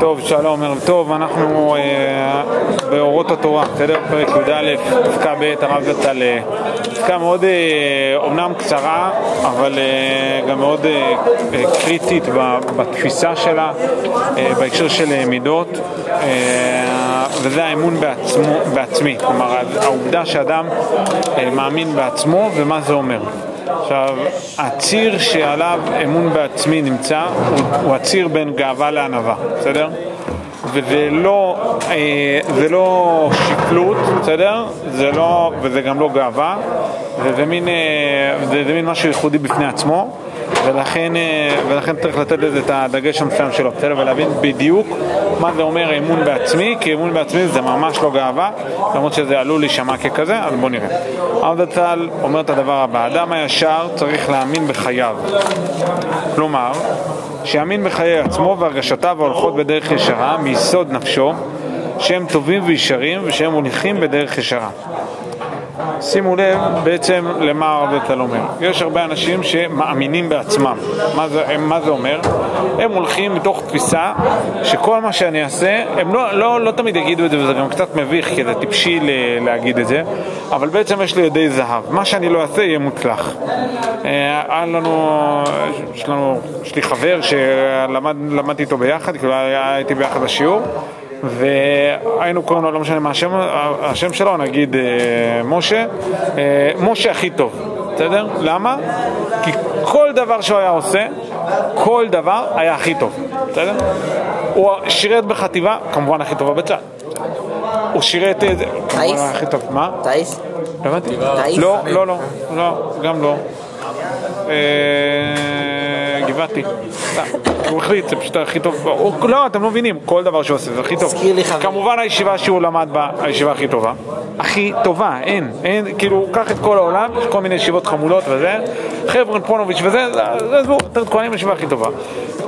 טוב, שלום, ערב טוב, אנחנו אה, באורות התורה, בסדר? פרק י"א, פסקה ב', הרב זצ"ל, אה, פסקה מאוד, אה, אומנם קצרה, אבל אה, גם מאוד אה, אה, קריטית בתפיסה שלה, אה, בהקשר של אה, מידות, אה, וזה האמון בעצמו, בעצמי, כלומר העובדה שאדם אה, מאמין בעצמו ומה זה אומר. עכשיו, הציר שעליו אמון בעצמי נמצא הוא, הוא הציר בין גאווה לענווה, בסדר? וזה לא, אה, לא שפלות, בסדר? זה לא, וזה גם לא גאווה, וזה מין, אה, זה, זה מין משהו ייחודי בפני עצמו, ולכן, אה, ולכן צריך לתת לזה את הדגש המסוים שלו, בסדר? ולהבין בדיוק מה זה אומר אמון בעצמי, כי אמון בעצמי זה ממש לא גאווה, למרות שזה עלול להישמע ככזה, אז בואו נראה. הרב זצ"ל אומר את הדבר הבא, האדם הישר צריך להאמין בחייו. כלומר, שיאמין בחיי עצמו והרגשותיו ההולכות בדרך ישרה מיסוד נפשו, שהם טובים וישרים ושהם מוליכים בדרך ישרה. שימו לב בעצם למה הרב זצ"ל אומר. יש הרבה אנשים שמאמינים בעצמם. מה זה, הם, מה זה אומר? הם הולכים מתוך תפיסה שכל מה שאני אעשה, הם לא, לא, לא תמיד יגידו את זה וזה גם קצת מביך כי זה טיפשי ל- להגיד את זה, אבל בעצם יש לי ידי זהב. מה שאני לא אעשה יהיה מוצלח. אה, היה לנו, יש לנו, יש לי חבר שלמדתי איתו ביחד, כאילו הייתי ביחד בשיעור. והיינו קוראים לו, לא משנה מה השם, השם שלו, נגיד אה, משה, אה, משה הכי טוב, בסדר? למה? כי כל דבר שהוא היה עושה, כל דבר היה הכי טוב, בסדר? הוא שירת בחטיבה, כמובן הכי טובה בצה"ל. הוא שירת את זה, כמובן? הכי טוב, מה? טייס? לא הבנתי. טייס? לא, לא, לא, לא, גם לא. סתם. הוא החליט, זה פשוט הכי טוב. לא, אתם לא מבינים, כל דבר שהוא עושה זה הכי טוב. כמובן הישיבה שהוא למד בה, הישיבה הכי טובה. הכי טובה, אין, אין, כאילו, קח את כל העולם, יש כל מיני ישיבות חמולות וזה, חבר'ן פונוביץ' וזה, זה- זה עזבו, תרת כהנים ישיבה הכי טובה.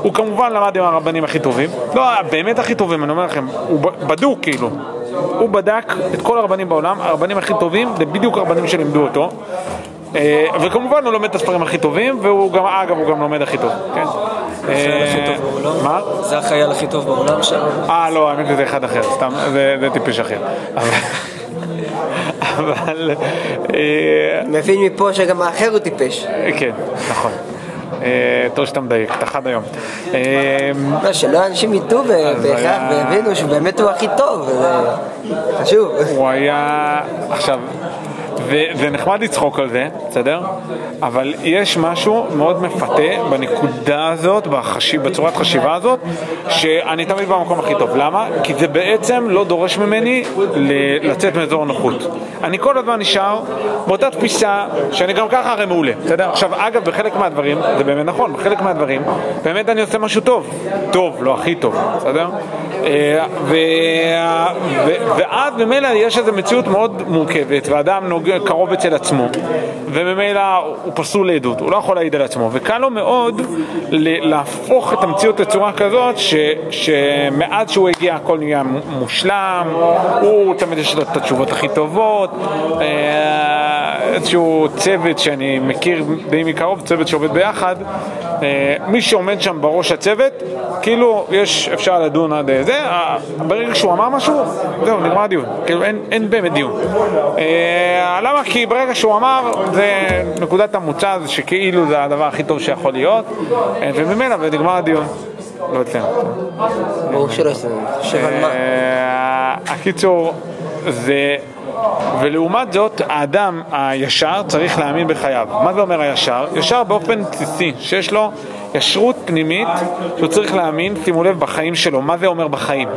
הוא כמובן למד עם הרבנים הכי טובים, לא, באמת הכי טובים, אני אומר לכם, הוא בדוק כאילו. הוא בדק את כל הרבנים בעולם, הרבנים הכי טובים, זה בדיוק הרבנים שלימדו אותו. אה, וכמובן הוא לומד את הספרים הכי טובים, והוא גם, אגב, הוא גם לומד הכי טוב, כן. הכי אה, טוב בעולם? מה? זה החייל הכי טוב בעולם שם? אה, לא, האמת שזה אחד אחר, סתם, זה, זה טיפש אחר. אבל... אה, מבין מפה שגם האחר הוא טיפש. כן, נכון. טוב שאתה מדייק, אתה חד היום. לא, שלא אנשים יטעו ב- בהכרח ויבינו שבאמת הוא הכי טוב, זה חשוב. הוא היה... עכשיו, וזה נחמד לצחוק על זה, בסדר? אבל יש משהו מאוד מפתה בנקודה הזאת, בחשיב, בצורת חשיבה הזאת, שאני תמיד במקום הכי טוב. למה? כי זה בעצם לא דורש ממני ל- לצאת מאזור הנוחות. אני כל הזמן נשאר באותה תפיסה שאני גם ככה הרי מעולה, בסדר? עכשיו, אגב, בחלק מהדברים, זה באמת נכון, בחלק מהדברים, באמת אני עושה משהו טוב. טוב, לא הכי טוב, בסדר? אה, ו... ו... ואז ממילא יש איזו מציאות מאוד מורכבת, ואדם נוגע קרוב אצל עצמו, וממילא הוא פסול לעדות, הוא לא יכול להעיד על עצמו, וקל לו מאוד ל... להפוך את המציאות לצורה כזאת, ש... שמאז שהוא הגיע הכל נהיה מושלם, הוא תמיד יש לו את התשובות הכי טובות, אה, איזשהו צוות שאני מכיר די מקרוב, צוות שעובד ביחד, מי שעומד שם בראש הצוות, כאילו יש, אפשר לדון עד אה, זה, אה, ברגע שהוא אמר משהו, זהו, נגמר הדיון, כאילו אין, אין באמת דיון. אה, למה? כי ברגע שהוא אמר, זה נקודת המוצא, זה שכאילו זה הדבר הכי טוב שיכול להיות, אה, וממילא, ונגמר הדיון. לא אצלנו. ברור שלא יש לנו. חושב על מה. אה, הקיצור, זה... ולעומת זאת, האדם הישר צריך להאמין בחייו. מה זה אומר הישר? ישר באופן בסיסי, שיש לו ישרות פנימית שהוא צריך להאמין, שימו לב, בחיים שלו. מה זה אומר בחיים?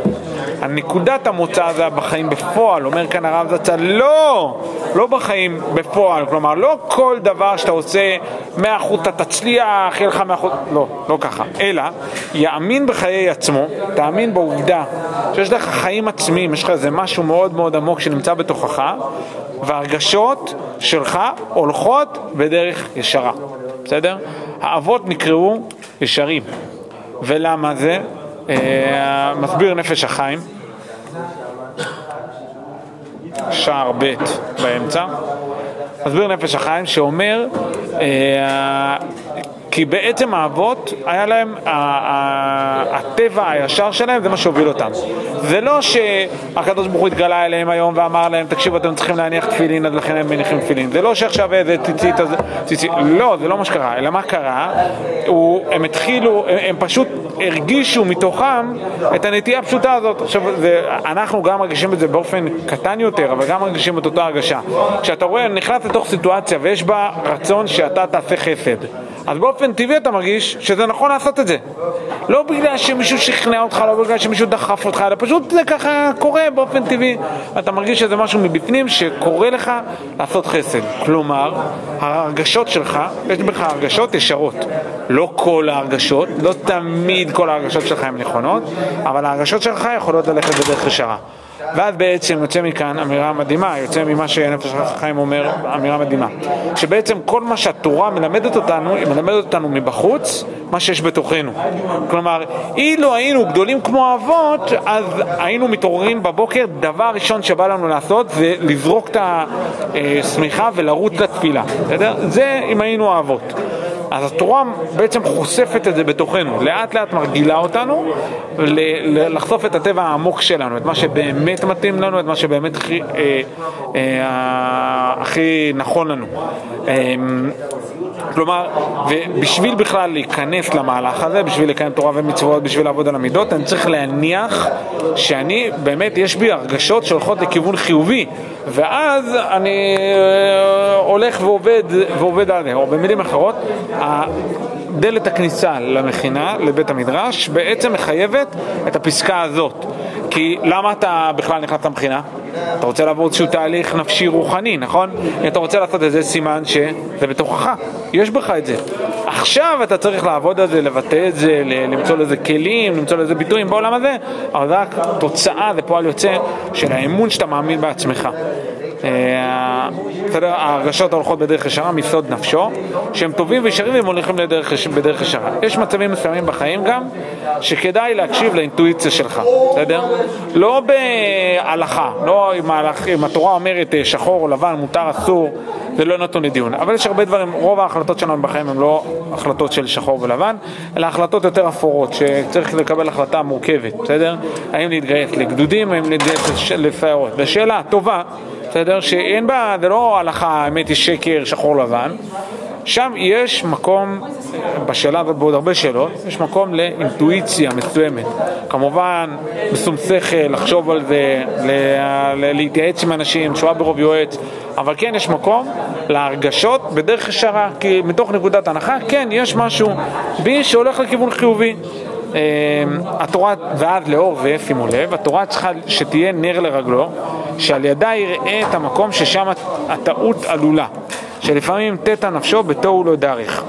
הנקודת המוצא זה בחיים בפועל, אומר כאן הרב זצ"ל, לא, לא בחיים בפועל, כלומר לא כל דבר שאתה עושה מאה אחוז אתה תצליח, יהיה לך מאה אחוז, לא, לא ככה, אלא יאמין בחיי עצמו, תאמין בעובדה שיש לך חיים עצמיים, יש לך איזה משהו מאוד מאוד עמוק שנמצא בתוכך, והרגשות שלך הולכות בדרך ישרה, בסדר? האבות נקראו ישרים, ולמה זה? אה, מסביר נפש החיים, שער ב' באמצע, מסביר נפש החיים שאומר אה, כי בעצם האבות, היה להם, הטבע הישר שלהם זה מה שהוביל אותם. זה לא שהקדוש ברוך הוא התגלה אליהם היום ואמר להם, תקשיבו, אתם צריכים להניח תפילין, אז לכן הם מניחים תפילין. זה לא שעכשיו איזה ציצית, ציצית, לא, זה לא מה שקרה, אלא מה קרה? הם התחילו, הם, פשוט הרגישו מתוכם את הנטייה הפשוטה הזאת. עכשיו, אנחנו גם מרגישים את זה באופן קטן יותר, אבל גם מרגישים את אותה הרגשה. כשאתה רואה, נכנס לתוך סיטואציה ויש בה רצון שאתה תעשה חסד, אז באופן טבעי אתה מרגיש שזה נכון לעשות את זה. לא בגלל שמישהו שכנע אותך, לא בגלל שמישהו דחף אותך, אלא פשוט זה ככה קורה באופן טבעי. אתה מרגיש שזה משהו מבפנים שקורה לך לעשות חסד. כלומר, ההרגשות שלך, יש בך הרגשות ישרות. לא כל ההרגשות, לא תמיד כל ההרגשות שלך הן נכונות, אבל ההרגשות שלך יכולות ללכת בדרך ישרה. ואז בעצם יוצא מכאן אמירה מדהימה, יוצא ממה שנפש החיים אומר, אמירה מדהימה. שבעצם כל מה שהתורה מלמדת אותנו, היא מלמדת אותנו מבחוץ, מה שיש בתוכנו. כלומר, אילו היינו גדולים כמו האבות, אז היינו מתעוררים בבוקר, דבר ראשון שבא לנו לעשות זה לזרוק את השמיכה ולרוץ לתפילה? זה אם היינו האבות. אז התורה בעצם חושפת את זה בתוכנו, לאט לאט מרגילה אותנו לחשוף את הטבע העמוק שלנו, את מה שבאמת מתאים לנו, את מה שבאמת הכי, אה, אה, הכי נכון לנו. אה, כלומר, ובשביל בכלל להיכנס למהלך הזה, בשביל לקיים תורה ומצוות, בשביל לעבוד על המידות, אני צריך להניח שאני, באמת, יש בי הרגשות שהולכות לכיוון חיובי, ואז אני אה, הולך ועובד, ועובד על זה. או במילים אחרות, דלת הכניסה למכינה, לבית המדרש, בעצם מחייבת את הפסקה הזאת. כי למה אתה בכלל נכנס למכינה? אתה רוצה לעבור איזשהו תהליך נפשי רוחני, נכון? אם אתה רוצה לעשות את זה, סימן שזה בתוכך, יש בך את זה. עכשיו אתה צריך לעבוד על זה, לבטא את זה, למצוא לזה כלים, למצוא לזה ביטויים בעולם הזה, אבל זה רק תוצאה, זה פועל יוצא של האמון שאתה מאמין בעצמך. אה, בסדר, ההרגשות ההולכות בדרך ישרה מסוד נפשו, שהם טובים וישרים והם הולכים בדרך ישרה. יש מצבים מסוימים בחיים גם, שכדאי להקשיב לאינטואיציה שלך, בסדר? לא בהלכה, לא אם, ההלך, אם התורה אומרת אה, שחור או לבן, מותר, אסור, זה לא נתון לדיון. אבל יש הרבה דברים, רוב ההחלטות שלנו בחיים הן לא החלטות של שחור ולבן, אלא החלטות יותר אפורות, שצריך לקבל החלטה מורכבת, בסדר? האם להתגייס לגדודים, האם להתגייס לסיירות. זו שאלה טובה. בסדר? שאין בה, זה לא הלכה, האמת היא שקר, שחור לבן. שם יש מקום, בשאלה הזאת בעוד הרבה שאלות, יש מקום לאינטואיציה מסוימת. כמובן, בשום שכל, לחשוב על זה, להתייעץ עם אנשים, תשובה ברוב יועץ, אבל כן יש מקום להרגשות בדרך ישרה, כי מתוך נקודת הנחה, כן, יש משהו בי שהולך לכיוון חיובי. אה, התורה, ואז לאור זה, שימו לב, התורה צריכה שתהיה נר לרגלו, שעל ידה יראה את המקום ששם הטעות עלולה, שלפעמים תטא נפשו בתוהו לא דרך.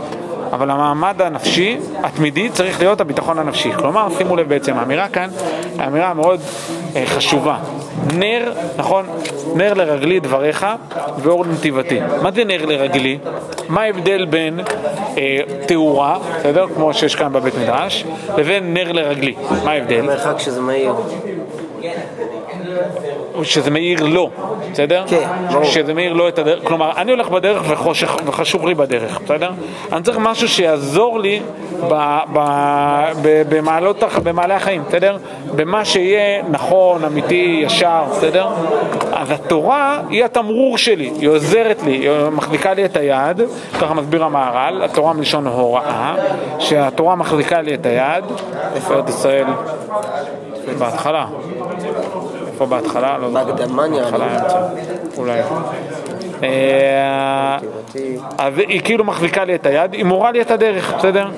אבל המעמד הנפשי התמידי צריך להיות הביטחון הנפשי. כלומר, שימו לב בעצם, האמירה כאן היא אמירה מאוד אה, חשובה. נר, נכון, נר לרגלי דבריך ואור לנתיבתי. מה זה נר לרגלי? מה ההבדל בין אה, תאורה, בסדר? כמו שיש כאן בבית מדרש, לבין נר לרגלי? מה ההבדל? מרחק שזה מהיר. שזה מאיר לו, בסדר? כן, ברור. שזה מאיר לו את הדרך, כלומר, אני הולך בדרך וחושך, וחשוך לי בדרך, בסדר? אני צריך משהו שיעזור לי ב, ב, ב, במעלות, במעלה החיים, בסדר? במה שיהיה נכון, אמיתי, ישר, בסדר? אז התורה היא התמרור שלי, היא עוזרת לי, היא מחזיקה לי את היד, ככה מסביר המהר"ל, התורה מלשון הוראה, שהתורה מחזיקה לי את היד, איפה ישראל? בהתחלה. איפה בהתחלה? לא זוכר. לי. בהתחלה האמצע. אולי. אה, אז היא כאילו מחזיקה לי את היד, היא מורה לי את הדרך, בסדר?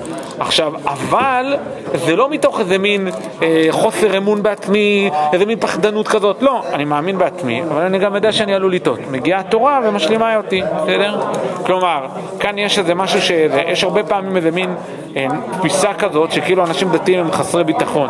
עכשיו, אבל זה לא מתוך איזה מין אה, חוסר אמון בעצמי, איזה מין פחדנות כזאת, לא, אני מאמין בעצמי, אבל אני גם יודע שאני עלול לטעות. מגיעה התורה ומשלימה אותי, בסדר? כלומר, כאן יש איזה משהו ש... יש הרבה פעמים איזה מין אה, תפיסה כזאת שכאילו אנשים דתיים הם חסרי ביטחון.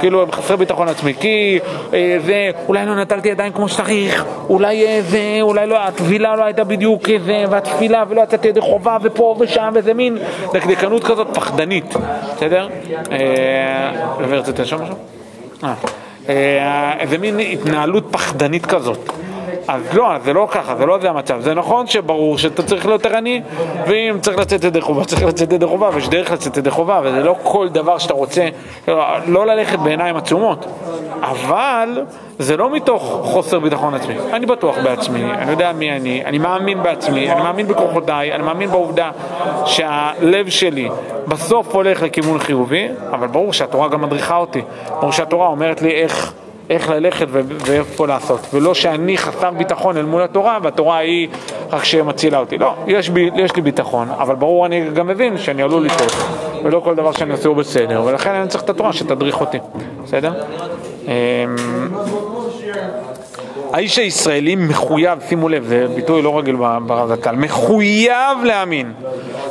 כאילו הם חסרי ביטחון עצמי, כי אה, זה, אולי לא נטלתי ידיים כמו שצריך, אולי אה, זה, אולי לא, הטבילה לא הייתה בדיוק זה, והתפילה ולא יצאתי ידי חובה ופה ושם, וזה מין דקדקנות כזאת פחדנית, בסדר? אה, רצית לשאול משהו? אה, אה, איזה מין התנהלות פחדנית כזאת. אז לא, זה לא ככה, זה לא זה המצב. זה נכון שברור שאתה צריך להיות ערני, ואם צריך לצאת ידי חובה, צריך לצאת ידי חובה, ויש דרך לצאת ידי חובה, וזה לא כל דבר שאתה רוצה, לא ללכת בעיניים עצומות. אבל זה לא מתוך חוסר ביטחון עצמי. אני בטוח בעצמי, אני יודע מי אני, אני מאמין בעצמי, אני מאמין בכוחותיי, אני מאמין בעובדה שהלב שלי בסוף הולך לכיוון חיובי, אבל ברור שהתורה גם מדריכה אותי. ברור שהתורה אומרת לי איך... איך ללכת ואיפה לעשות, ולא שאני חסר ביטחון אל מול התורה והתורה היא רק שמצילה אותי. לא, יש, בי, יש לי ביטחון, אבל ברור אני גם מבין שאני עלול לטעות, ולא כל דבר שאני עושה הוא בסדר, ולכן אני צריך את התורה שתדריך אותי, בסדר? אמ, האיש הישראלי מחויב, שימו לב, זה ביטוי לא רגיל ברב זצ"ל, מחויב להאמין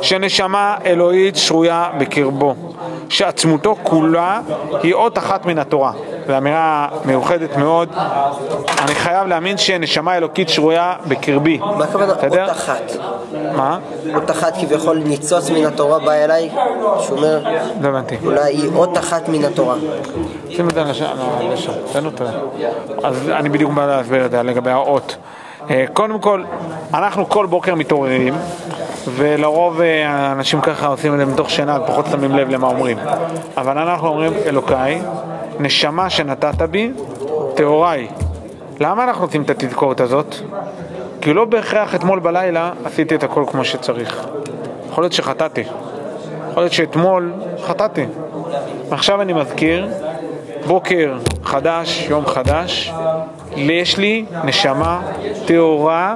שנשמה אלוהית שרויה בקרבו, שעצמותו כולה היא אות אחת מן התורה. זו אמירה מיוחדת מאוד. אני חייב להאמין שנשמה אלוקית שרויה בקרבי. מה הכוונה אות אחת? מה? אות אחת כביכול ניצוץ מן התורה בא אליי, שאומר, לא הבנתי. אולי היא אות אחת מן התורה. שים את זה לשם, תן אותו. אז אני בדיוק בא להסביר את זה לגבי האות. אה, קודם כל, אנחנו כל בוקר מתעוררים, ולרוב אה, אנשים ככה עושים את זה מתוך שינה ופחות שמים לב למה אומרים. אבל אנחנו אומרים, אלוקיי, נשמה שנתת בי, טהורה היא. למה אנחנו עושים את התזכורת הזאת? כי לא בהכרח אתמול בלילה עשיתי את הכל כמו שצריך. יכול להיות שחטאתי. יכול להיות שאתמול חטאתי. ועכשיו אני מזכיר, בוקר חדש, יום חדש, יש לי נשמה טהורה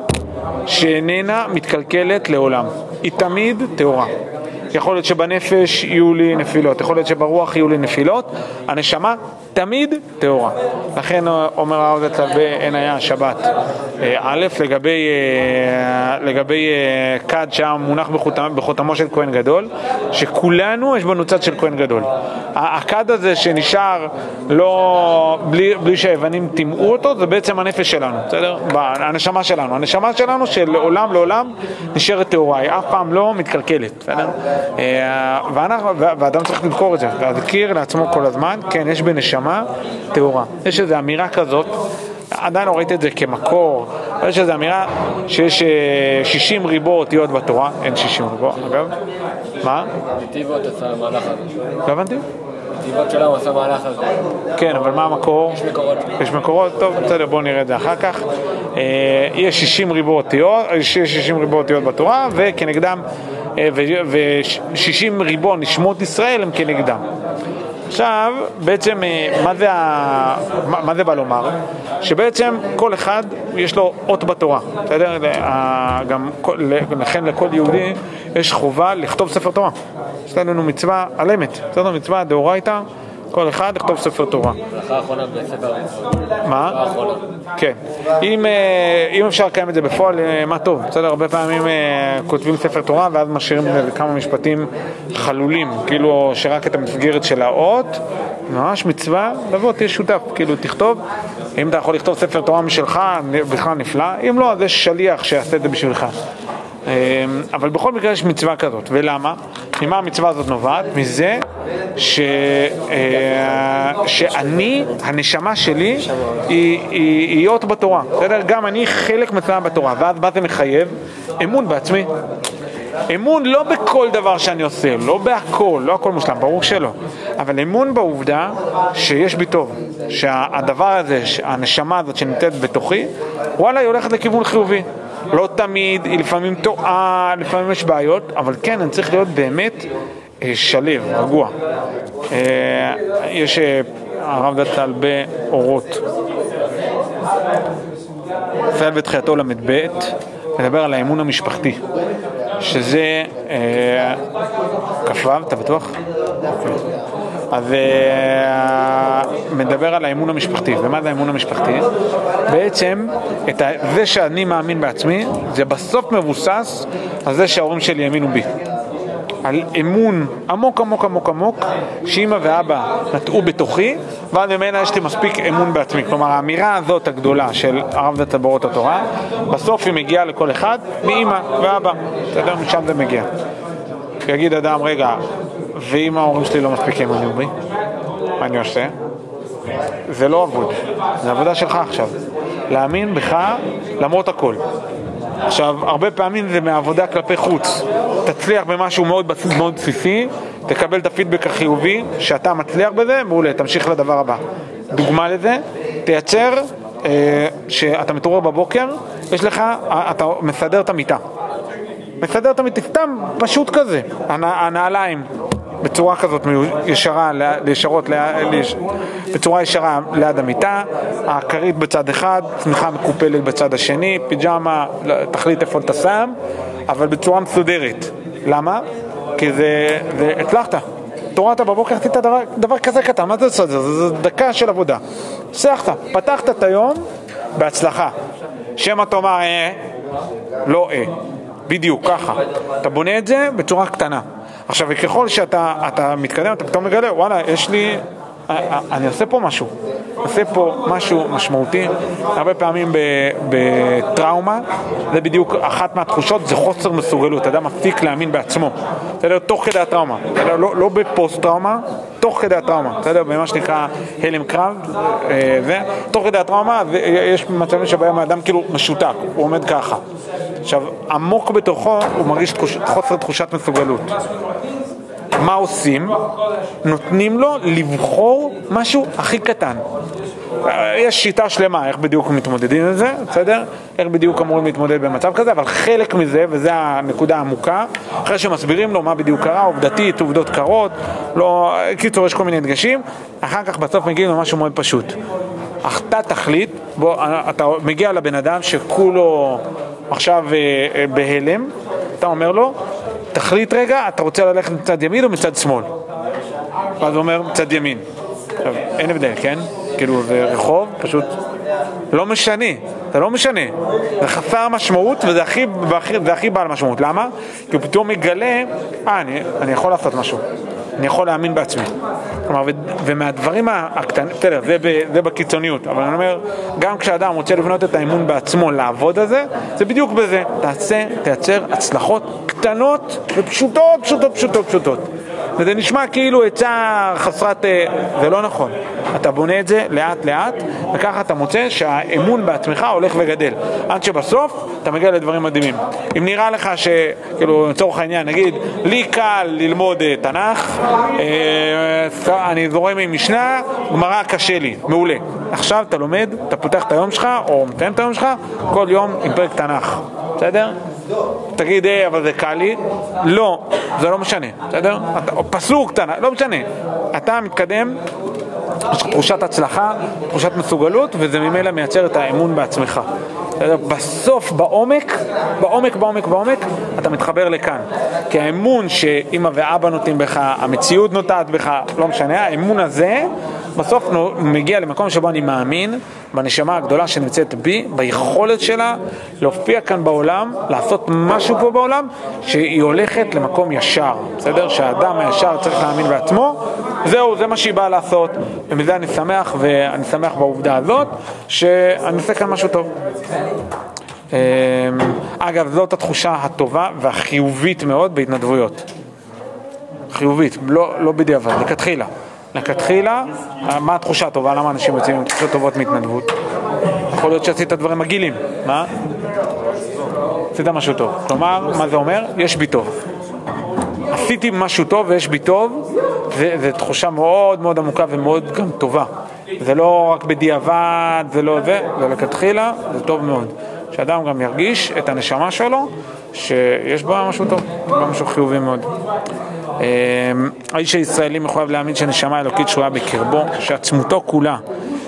שאיננה מתקלקלת לעולם. היא תמיד טהורה. יכול להיות שבנפש יהיו לי נפילות, יכול להיות שברוח יהיו לי נפילות, הנשמה תמיד טהורה. לכן אומר הרב זצ"ל בעין היה שבת אה, א', לגבי, אה, לגבי אה, כד שהיה מונח בחותמו של כהן גדול, שכולנו יש בנו צד של כהן גדול. הכד הזה שנשאר לא, בלי, בלי שהיוונים טימאו אותו, זה בעצם הנפש שלנו, בסדר? הנשמה שלנו. הנשמה שלנו שלעולם לעולם נשארת טהורה, היא אף פעם לא מתקלקלת, בסדר? ואנחנו, ואדם צריך לזכור את זה, להזכיר לעצמו כל הזמן, כן, יש בנשמה נשמה טהורה. יש איזו אמירה כזאת, עדיין לא ראיתי את זה כמקור, אבל יש איזו אמירה שיש 60 אה, ריבו אותיות בתורה, אין 60 ריבו, אגב. מה? נתיבות עשה המהלך הזה. לא הבנתי? נתיבות שלנו עשה מהלך הזה. כן, אבל מה המקור? יש מקורות. יש מקורות? טוב, בסדר, בואו נראה את זה אחר כך. אה, יש 60 ריבו אותיות, יש 60 ריבו אותיות בתורה, וכנגדם, אה, ו-60 ריבו נשמות ישראל הם כנגדם. עכשיו, בעצם, אה, מה זה, ה... מה זה בא לומר? שבעצם כל אחד יש לו אות בתורה, בסדר? גם, לכן לכל יהודי יש חובה לכתוב ספר תורה. יש לנו מצווה על אמת, בסדר? מצווה דאורייתא. כל אחד לכתוב ספר תורה. ברכה בספר. מה? כן. אם, אה, אם אפשר לקיים את זה בפועל, אה, מה טוב. בסדר, הרבה פעמים אה, כותבים ספר תורה ואז משאירים כמה משפטים חלולים, כאילו שרק את המסגרת של האות, ממש מצווה, לבוא, תהיה שותף, כאילו תכתוב. אם אתה יכול לכתוב ספר תורה משלך, בכלל נפלא. אם לא, אז יש שליח שיעשה את זה בשבילך. אמ, אבל בכל מקרה יש מצווה כזאת, ולמה? ממה המצווה הזאת נובעת? מזה ש, אה, שאני, הנשמה שלי, היא, היא, היא אות בתורה, בסדר? גם אני חלק מסוים בתורה, ואז מה זה מחייב? אמון בעצמי. אמון לא בכל דבר שאני עושה, לא בהכל, לא הכל מושלם, ברור שלא, אבל אמון בעובדה שיש בי טוב, שהדבר הזה, הנשמה הזאת שנמצאת בתוכי, וואלה, היא הולכת לכיוון חיובי. לא תמיד, היא לפעמים טועה, לפעמים יש בעיות, אבל כן, אני צריך להיות באמת אה, שלב, רגוע. אה, יש אה, הרב דצ"ל באורות. ישראל ותחייתו ל"ב, מדבר על האמון המשפחתי, שזה כ"ו, אתה בטוח? אז uh, מדבר על האמון המשפחתי. ומה זה האמון המשפחתי? בעצם, את. זה שאני מאמין בעצמי, זה בסוף מבוסס על זה שההורים שלי האמינו בי. על אמון עמוק עמוק עמוק עמוק שאימא ואבא נטעו בתוכי ואז ממנה יש לי מספיק אמון בעצמי. כלומר האמירה הזאת הגדולה של הרב דתא באורות התורה בסוף היא מגיעה לכל אחד מאימא ואבא, בסדר? משם זה מגיע. יגיד אדם, רגע, ואם ההורים שלי לא מספיקים אני אומר, מה אני עושה? זה לא אבוד, זה עבודה שלך עכשיו. להאמין בך למרות הכל. עכשיו, הרבה פעמים זה מעבודה כלפי חוץ. תצליח במשהו מאוד, מאוד בסיסי, תקבל את הפידבק החיובי, שאתה מצליח בזה, מעולה, תמשיך לדבר הבא. דוגמה לזה, תייצר אה, שאתה מתעורר בבוקר, יש לך, אה, אתה מסדר את המיטה. מסדר את המיטה, סתם, פשוט כזה. הנ- הנעליים בצורה כזאת ישרה, ישרות, ל- לש- בצורה ישרה ליד המיטה, הכרית בצד אחד, צמיחה מקופלת בצד השני, פיג'מה, לא, תחליט איפה אתה שם, אבל בצורה מסודרת. למה? כי זה, זה הצלחת. התעוררת בבוקר, עשית דבר, דבר כזה קטן, מה זה? זה, זה דקה של עבודה. הצלחת, פתחת את היום בהצלחה. שמא תאמר, אה, לא אה. בדיוק, ככה. אתה בונה את זה בצורה קטנה. עכשיו, וככל שאתה אתה מתקדם, אתה פתאום מגלה, וואלה, יש לי... אה, אה, אני עושה פה משהו. עושה פה משהו משמעותי. הרבה פעמים בטראומה, זה בדיוק אחת מהתחושות, זה חוסר מסוגלות. אדם מפסיק להאמין בעצמו. בסדר? תוך כדי הטראומה. בסדר? לא, לא בפוסט-טראומה, תוך כדי הטראומה. בסדר? במה שנקרא הלם קרב, אה, זה. תוך כדי הטראומה, יש מצבים שבהם האדם כאילו משותק, הוא עומד ככה. עכשיו, עמוק בתוכו הוא מרגיש חוסר תחושת מסוגלות. מה עושים? נותנים לו לבחור משהו הכי קטן. אה, יש שיטה שלמה איך בדיוק מתמודדים עם זה, בסדר? איך בדיוק אמורים להתמודד במצב כזה, אבל חלק מזה, וזו הנקודה העמוקה, אחרי שמסבירים לו מה בדיוק קרה, עובדתית, עובדות קרות, לא... קיצור, יש כל מיני דגשים, אחר כך בסוף מגיעים למשהו מאוד פשוט. אך אתה תחליט, בוא, אתה מגיע לבן אדם שכולו עכשיו אה, אה, בהלם, אתה אומר לו, תחליט רגע, אתה רוצה ללכת מצד ימין או מצד שמאל? ואז הוא אומר, מצד ימין. עכשיו, אין הבדל, כן? כאילו, זה רחוב, פשוט לא משנה, זה לא משנה. זה חסר משמעות וזה הכי, והכי, זה הכי בעל משמעות. למה? כי הוא פתאום מגלה, אה, אני, אני יכול לעשות משהו. אני יכול להאמין בעצמי. כלומר, ו, ומהדברים הקטנים, בסדר, זה, ב- זה בקיצוניות, אבל אני אומר, גם כשאדם רוצה לבנות את האמון בעצמו, לעבוד על זה, זה בדיוק בזה. תעשה, תייצר הצלחות קטנות ופשוטות, פשוטות, פשוטות, פשוטות. וזה נשמע כאילו עצה חסרת... אה, זה לא נכון. אתה בונה את זה לאט לאט, וככה אתה מוצא שהאמון בעצמך הולך וגדל. עד שבסוף אתה מגיע לדברים מדהימים. אם נראה לך ש... כאילו, לצורך העניין, נגיד, לי קל ללמוד אה, תנ"ך, אה, אני זורם עם משנה, גמרא קשה לי, מעולה. עכשיו אתה לומד, אתה פותח את היום שלך, או מסיים את היום שלך, כל יום עם פרק תנ"ך, בסדר? תגיד, אה, אבל זה קל לי. לא, זה לא משנה, בסדר? פסוק לא משנה. אתה מתקדם, יש לך תחושת הצלחה, תחושת מסוגלות, וזה ממילא מייצר את האמון בעצמך. בסוף, בעומק, בעומק, בעומק, בעומק, אתה מתחבר לכאן. כי האמון שאימא ואבא נותנים בך, המציאות נוטעת בך, לא משנה, האמון הזה, בסוף מגיע למקום שבו אני מאמין בנשמה הגדולה שנמצאת בי, ביכולת שלה להופיע כאן בעולם, לעשות משהו פה בעולם, שהיא הולכת למקום ישר, בסדר? שהאדם הישר צריך להאמין בעצמו, זהו, זה מה שהיא באה לעשות, ומזה אני שמח, ואני שמח בעובדה הזאת, שאני עושה כאן משהו טוב. אמ, אגב, זאת התחושה הטובה והחיובית מאוד בהתנדבויות. חיובית, לא, לא בדיעבד, לכתחילה. לכתחילה, מה התחושה הטובה? למה אנשים יוצאים עם תחושות טובות מהתנדבות? יכול להיות שעשית דברים מגעילים, מה? עשית משהו טוב. כלומר, מה זה אומר? יש בי טוב. עשיתי משהו טוב ויש בי טוב, זו תחושה מאוד מאוד עמוקה ומאוד גם טובה. זה לא רק בדיעבד, זה לא זה, זה לכתחילה, זה טוב מאוד. שאדם גם ירגיש את הנשמה שלו, שיש בה משהו טוב, משהו חיובי מאוד. אמ, האיש הישראלי מחויב להאמין שהנשמה האלוקית שרויה בקרבו, שעצמותו כולה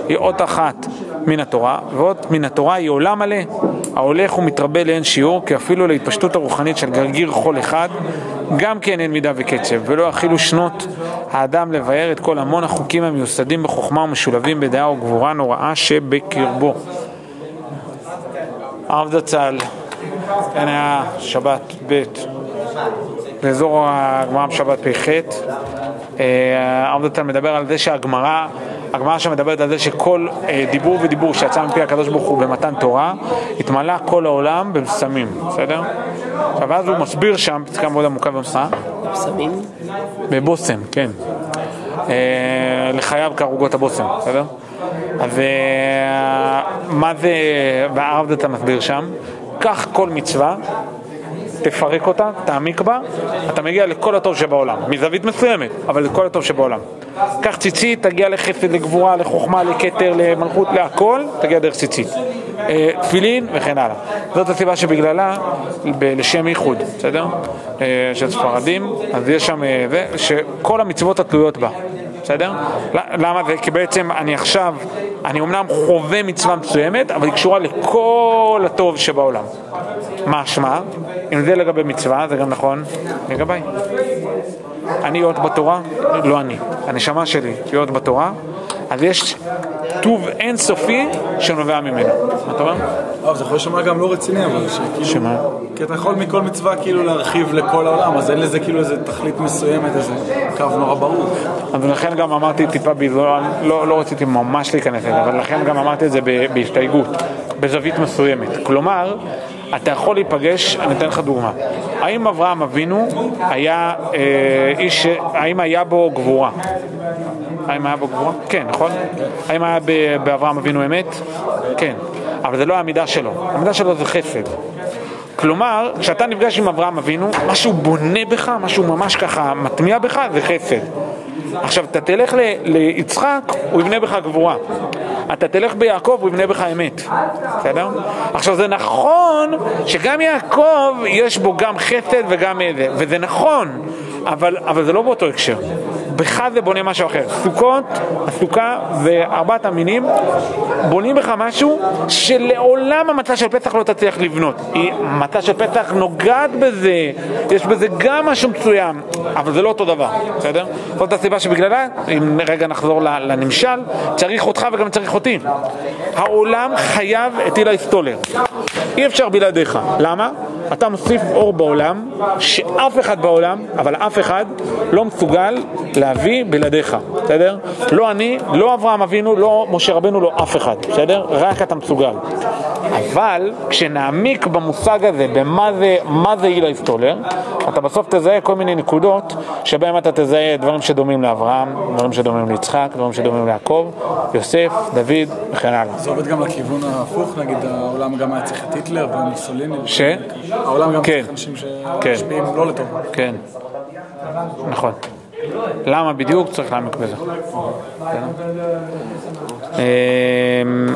היא אות אחת מן התורה, ואות מן התורה היא עולם מלא, ההולך ומתרבה לאין שיעור, כי אפילו להתפשטות הרוחנית של גרגיר חול אחד, גם כן אין מידה וקצב, ולא יכילו שנות האדם לבאר את כל המון החוקים המיוסדים בחוכמה ומשולבים בדעה וגבורה נוראה שבקרבו. הרב זצ"ל, כן היה שבת ב' באזור הגמרא בשבת פ"ח. אה, זצ"ל מדבר על זה שהגמרא, הגמרא שמדברת על זה שכל אה, דיבור ודיבור שיצא מפי הקדוש ברוך הוא במתן תורה, התמלא כל העולם בבשמים, בסדר? עכשיו אז הוא מסביר שם, פסקה מאוד עמוקה במסע, שמים? בבושם, כן. אה, לחייו כערוגות הבושם, בסדר? אז מה זה, והרב דתה מסביר שם, קח כל מצווה, תפרק אותה, תעמיק בה, אתה מגיע לכל הטוב שבעולם, מזווית מסוימת, אבל לכל הטוב שבעולם. קח ציצית, תגיע לחסד, לגבורה, לחוכמה, לכתר, למלכות, להכל, תגיע דרך ציצית. אה, תפילין וכן הלאה. זאת הסיבה שבגללה, ב- לשם ייחוד, בסדר? אה, של ספרדים, אז יש שם אה, זה, שכל המצוות התלויות בה. בסדר? למה זה? כי בעצם אני עכשיו, אני אמנם חווה מצווה מסוימת, אבל היא קשורה לכל הטוב שבעולם. משמע, אם זה לגבי מצווה, זה גם נכון לגביי. אני להיות בתורה, לא אני, הנשמה שלי להיות בתורה, אז יש טוב אינסופי שנובע ממנו. מה אתה אומר? אבל זה יכול להישמע גם לא רציני, אבל שכאילו... שמה? כי אתה יכול מכל מצווה כאילו להרחיב לכל העולם, אז אין לזה כאילו איזה תכלית מסוימת, איזה קו נורא ברור. אז לכן גם אמרתי טיפה ביזואל, לא, לא רציתי ממש להיכנס לזה, אבל לכן גם אמרתי את זה בהסתייגות, בזווית מסוימת. כלומר, אתה יכול להיפגש, אני אתן לך דוגמה. האם אברהם אבינו היה אה, איש, האם היה בו גבורה? האם היה בו גבורה? כן, נכון? האם היה באברהם אבינו אמת? כן. אבל זה לא המידה שלו, המידה שלו זה חסד. כלומר, כשאתה נפגש עם אברהם אבינו, מה שהוא בונה בך, מה שהוא ממש ככה מטמיע בך, זה חסד. עכשיו, אתה תלך ל- ליצחק, הוא יבנה בך גבורה. אתה תלך ביעקב, הוא יבנה בך אמת. בסדר? עכשיו, זה נכון שגם יעקב, יש בו גם חסד וגם איזה, וזה נכון, אבל, אבל זה לא באותו הקשר. בך זה בונה משהו אחר. סוכות, הסוכה וארבעת המינים בונים בך משהו שלעולם המצה של פסח לא תצליח לבנות. היא- מצה של פסח נוגעת בזה, יש בזה גם משהו מסוים, אבל זה לא אותו דבר, בסדר? זאת הסיבה שבגללה, אם רגע נחזור לנמשל, צריך אותך וגם צריך אותי. העולם חייב את אילי סטולר. אי אפשר בלעדיך. למה? אתה מוסיף אור בעולם, שאף אחד בעולם, אבל אף אחד, לא מסוגל להביא בלעדיך, בסדר? לא אני, לא אברהם אבינו, לא משה רבנו, לא אף אחד, בסדר? רק אתה מסוגל. אבל כשנעמיק במושג הזה, במה זה, מה זה אילי סטולר, אתה בסוף תזהה כל מיני נקודות שבהם אתה תזהה דברים שדומים לאברהם, דברים שדומים ליצחק, דברים שדומים ליעקב, יוסף, דוד וכן הלאה. זה עובד גם לכיוון ההפוך, נגיד העולם גם היה צריך את היטלר ומוסוליני. ש? העולם גם כן. צריך אנשים כן. שמשפיעים לא לטוב. כן, נכון. למה בדיוק צריך להעמיק בזה. אמ,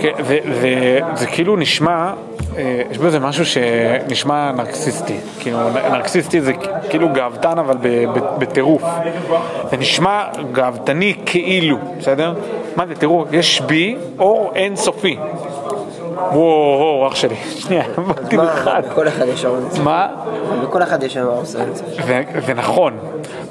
כן, ו- ו- זה כאילו נשמע, אה, יש בזה משהו שנשמע נרקסיסטי. כאילו, נרקסיסטי זה כאילו גאוותן אבל בטירוף. זה נשמע גאוותני כאילו, בסדר? מה זה, תראו, יש בי אור אינסופי. וואו, אח שלי, שנייה, באתי מה, אחד. בכל אחד יש שם מה? בכל אחד יש עושה את זה. נכון,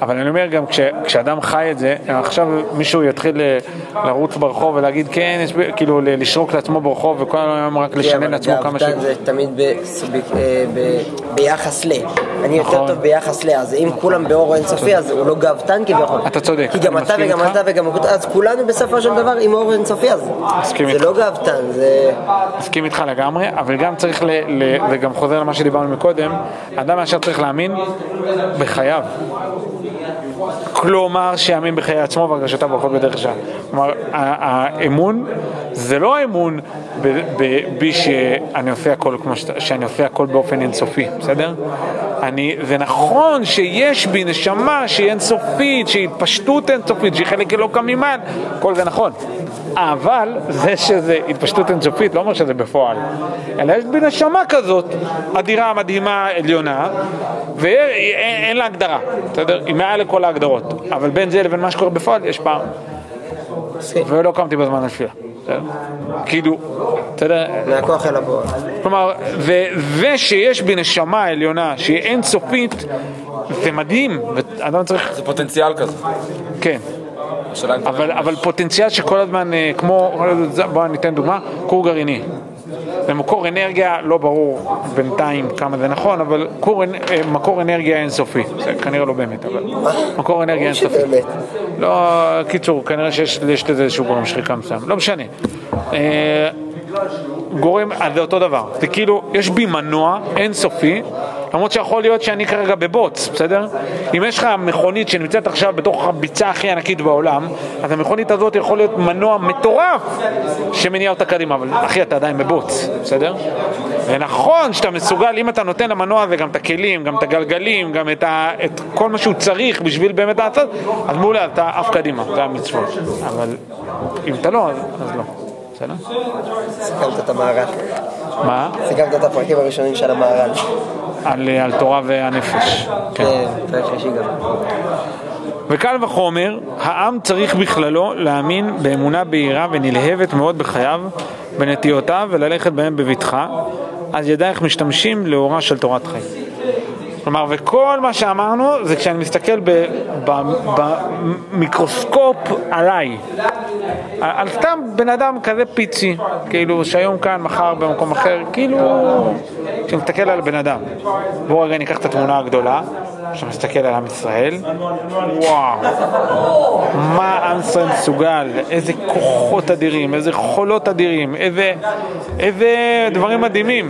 אבל אני אומר גם כש, כשאדם חי את זה, עכשיו מישהו יתחיל ל- לרוץ ברחוב ולהגיד כן, יש, ב-" כאילו לשרוק לעצמו ברחוב וכל היום רק לשנן לעצמו כמה ש... זה תמיד אה, ביחס ל. אני יותר נכון. טוב ביחס ל, אז אם כולם באור אינסופי אז הוא לא גאוותן כביכול. אתה צודק, כי גם אתה וגם. אתה וגם אז כולנו בסופו של דבר עם אור אינסופי אז זה. לא גאוותן, זה... מסכים איתך לגמרי, אבל גם צריך, ל, ל, וגם חוזר למה שדיברנו מקודם, אדם ישר צריך להאמין בחייו. כלומר, שיאמין בחיי עצמו והרגשותיו והולכות בדרך שעה. כלומר, האמון זה לא האמון בי שאני עושה הכל כמו שאתה- שאני עושה הכל באופן אינסופי, בסדר? אני, זה נכון שיש בי נשמה שהיא אינסופית, שהיא התפשטות אינסופית, שהיא חלק אלוקא ממעל, כל זה נכון. אבל זה שזה התפשטות אינסופית לא אומר שזה בפועל, אלא יש בי נשמה כזאת, אדירה, מדהימה, עליונה, ואין לה הגדרה, בסדר? היא מעל לכל ההגדרות, אבל בין זה לבין מה שקורה בפועל יש פער. ולא קמתי בזמן התפילה, בסדר? כאילו, בסדר? מהכוח אל הפועל. כלומר, ושיש בי נשמה עליונה שהיא אינסופית, זה מדהים, ואדם צריך, זה פוטנציאל כזה. כן. אבל, אבל פוטנציאל שכל הזמן, אה, כמו, בואו ניתן דוגמה, כור גרעיני. זה מקור אנרגיה, לא ברור בינתיים כמה זה נכון, אבל אנ- אה, מקור אנרגיה אינסופי. זה כנראה לא באמת, אבל מקור אנרגיה אינסופי. שבאמת. לא, קיצור, כנראה שיש יש לזה איזשהו גורם שחיקה מסוים, לא משנה. אה, גורם, אז זה אותו דבר, זה כאילו, יש בי מנוע אינסופי למרות שיכול להיות שאני כרגע בבוץ, בסדר? אם יש לך מכונית שנמצאת עכשיו בתוך הביצה הכי ענקית בעולם, אז המכונית הזאת יכול להיות מנוע מטורף שמניע אותה קדימה, אבל אחי, אתה עדיין בבוץ, בסדר? ונכון שאתה מסוגל, אם אתה נותן למנוע הזה גם את הכלים, גם את הגלגלים, גם את, ה, את כל מה שהוא צריך בשביל באמת לעשות, אז מעולה, אתה עף קדימה, זה המצוות. אבל אם אתה לא, אז, לא. בסדר? סיכמת את המהר"ל. מה? סיכמת את הפרקים הראשונים של המהר"ל. על, על תורה והנפש. כן. כן, פרק שלישי גם. וקל וחומר, העם צריך בכללו להאמין באמונה בהירה ונלהבת מאוד בחייו, בנטיותיו וללכת בהם בבטחה, אז ידע איך משתמשים לאורה של תורת חיים. כלומר, וכל מה שאמרנו זה כשאני מסתכל במיקרוסקופ עליי, על סתם בן אדם כזה פיצי, כאילו שהיום כאן, מחר במקום אחר, כאילו, כשאני מסתכל על בן אדם. בואו רגע ניקח את התמונה הגדולה, עכשיו מסתכל על עם ישראל, וואו, מה עם ישראל מסוגל, איזה כוחות אדירים, איזה חולות אדירים, איזה, איזה דברים מדהימים,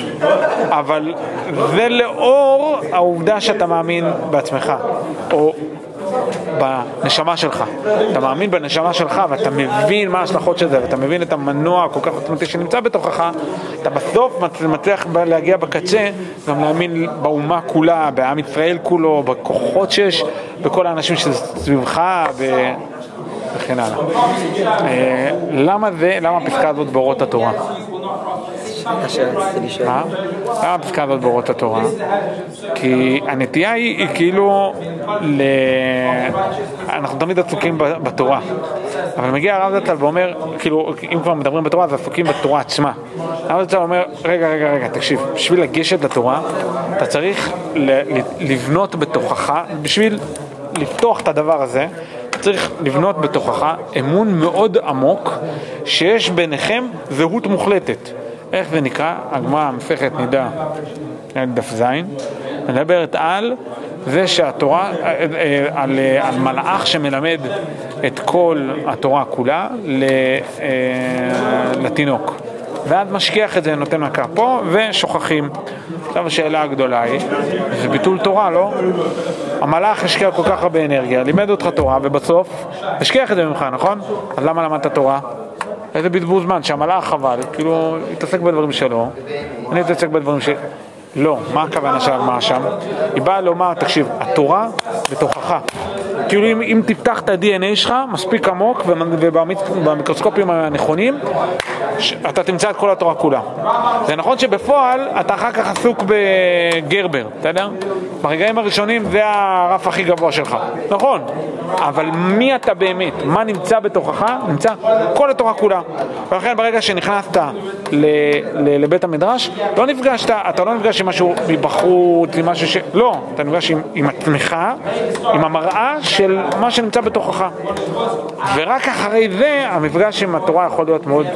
אבל זה לאור העובדה שאתה מאמין בעצמך, או בנשמה שלך. אתה מאמין בנשמה שלך ואתה מבין מה ההשלכות של זה ואתה מבין את המנוע הכל כך עוצמתי שנמצא בתוכך, אתה בסוף מצ- מצליח להגיע בקצה גם להאמין באומה כולה, בעם ישראל כולו, בכוחות שיש, בכל האנשים שסביבך ו... וכן הלאה. אה, למה זה, למה הפסקה הזאת באורות התורה? מה? למה הפסקה הזאת באורות התורה? כי הנטייה היא, כאילו. אנחנו תמיד עסוקים בתורה, אבל מגיע הרב זצ"ל ואומר, כאילו, אם כבר מדברים בתורה אז עסוקים בתורה עצמה. הרב זצ"ל אומר, רגע, רגע, רגע, תקשיב, בשביל לגשת לתורה, אתה צריך לבנות בתוכך, בשביל לפתוח את הדבר הזה, צריך לבנות בתוכך אמון מאוד עמוק שיש ביניכם זהות מוחלטת. איך זה נקרא? הגמרא, מסכת נידה, דף ז', מדברת על זה שהתורה, אה, על, אה, על מלאך שמלמד את כל התורה כולה אה, לתינוק. ואז משכיח את זה, נותן מכה פה, ושוכחים. עכשיו השאלה הגדולה היא, זה ביטול תורה, לא? המלאך השקיע כל כך הרבה אנרגיה, לימד אותך תורה, ובסוף השכיח את זה ממך, נכון? אז למה למדת תורה? איזה בזבוז זמן, שהמלאך חבל, כאילו, התעסק בדברים שלו, אני אתעסק בדברים של... לא, מה הכוונה של הגמרא שם? היא באה לומר, תקשיב, התורה בתוכך. כאילו אם, אם תפתח את ה-DNA שלך מספיק עמוק ובמיקרוסקופים הנכונים, ש- אתה תמצא את כל התורה כולה. זה נכון שבפועל אתה אחר כך עסוק בגרבר, בסדר? ברגעים הראשונים זה הרף הכי גבוה שלך, נכון, אבל מי אתה באמת? מה נמצא בתוכך? נמצא כל התורה כולה. ולכן ברגע שנכנסת ל, ל, לבית המדרש, לא נפגשת, אתה לא נפגש עם משהו מבחוץ, עם משהו ש... לא, אתה נפגש עם, עם עצמך, עם המראה של מה שנמצא בתוכך. ורק אחרי זה המפגש עם התורה יכול להיות מאוד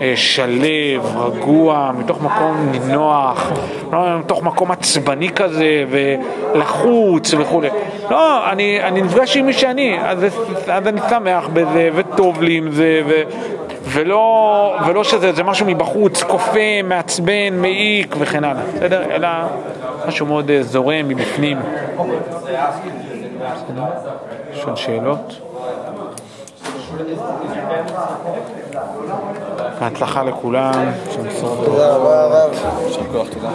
אה, שלב, רגוע, מתוך מקום נינוח, לא מתוך מקום עצבני כזה ולחוץ וכולי. לא, אני, אני נפגש עם מי שאני, אז, אז אני שמח בזה וטוב לי עם זה ו... ולא, ולא שזה זה משהו מבחוץ, כופה, מעצבן, מעיק וכן הלאה, בסדר? אלא משהו מאוד אה, זורם מבפנים. יש עוד שאלות? בהצלחה לכולם, טובות. תודה רבה הרב. יישר כוח, תודה.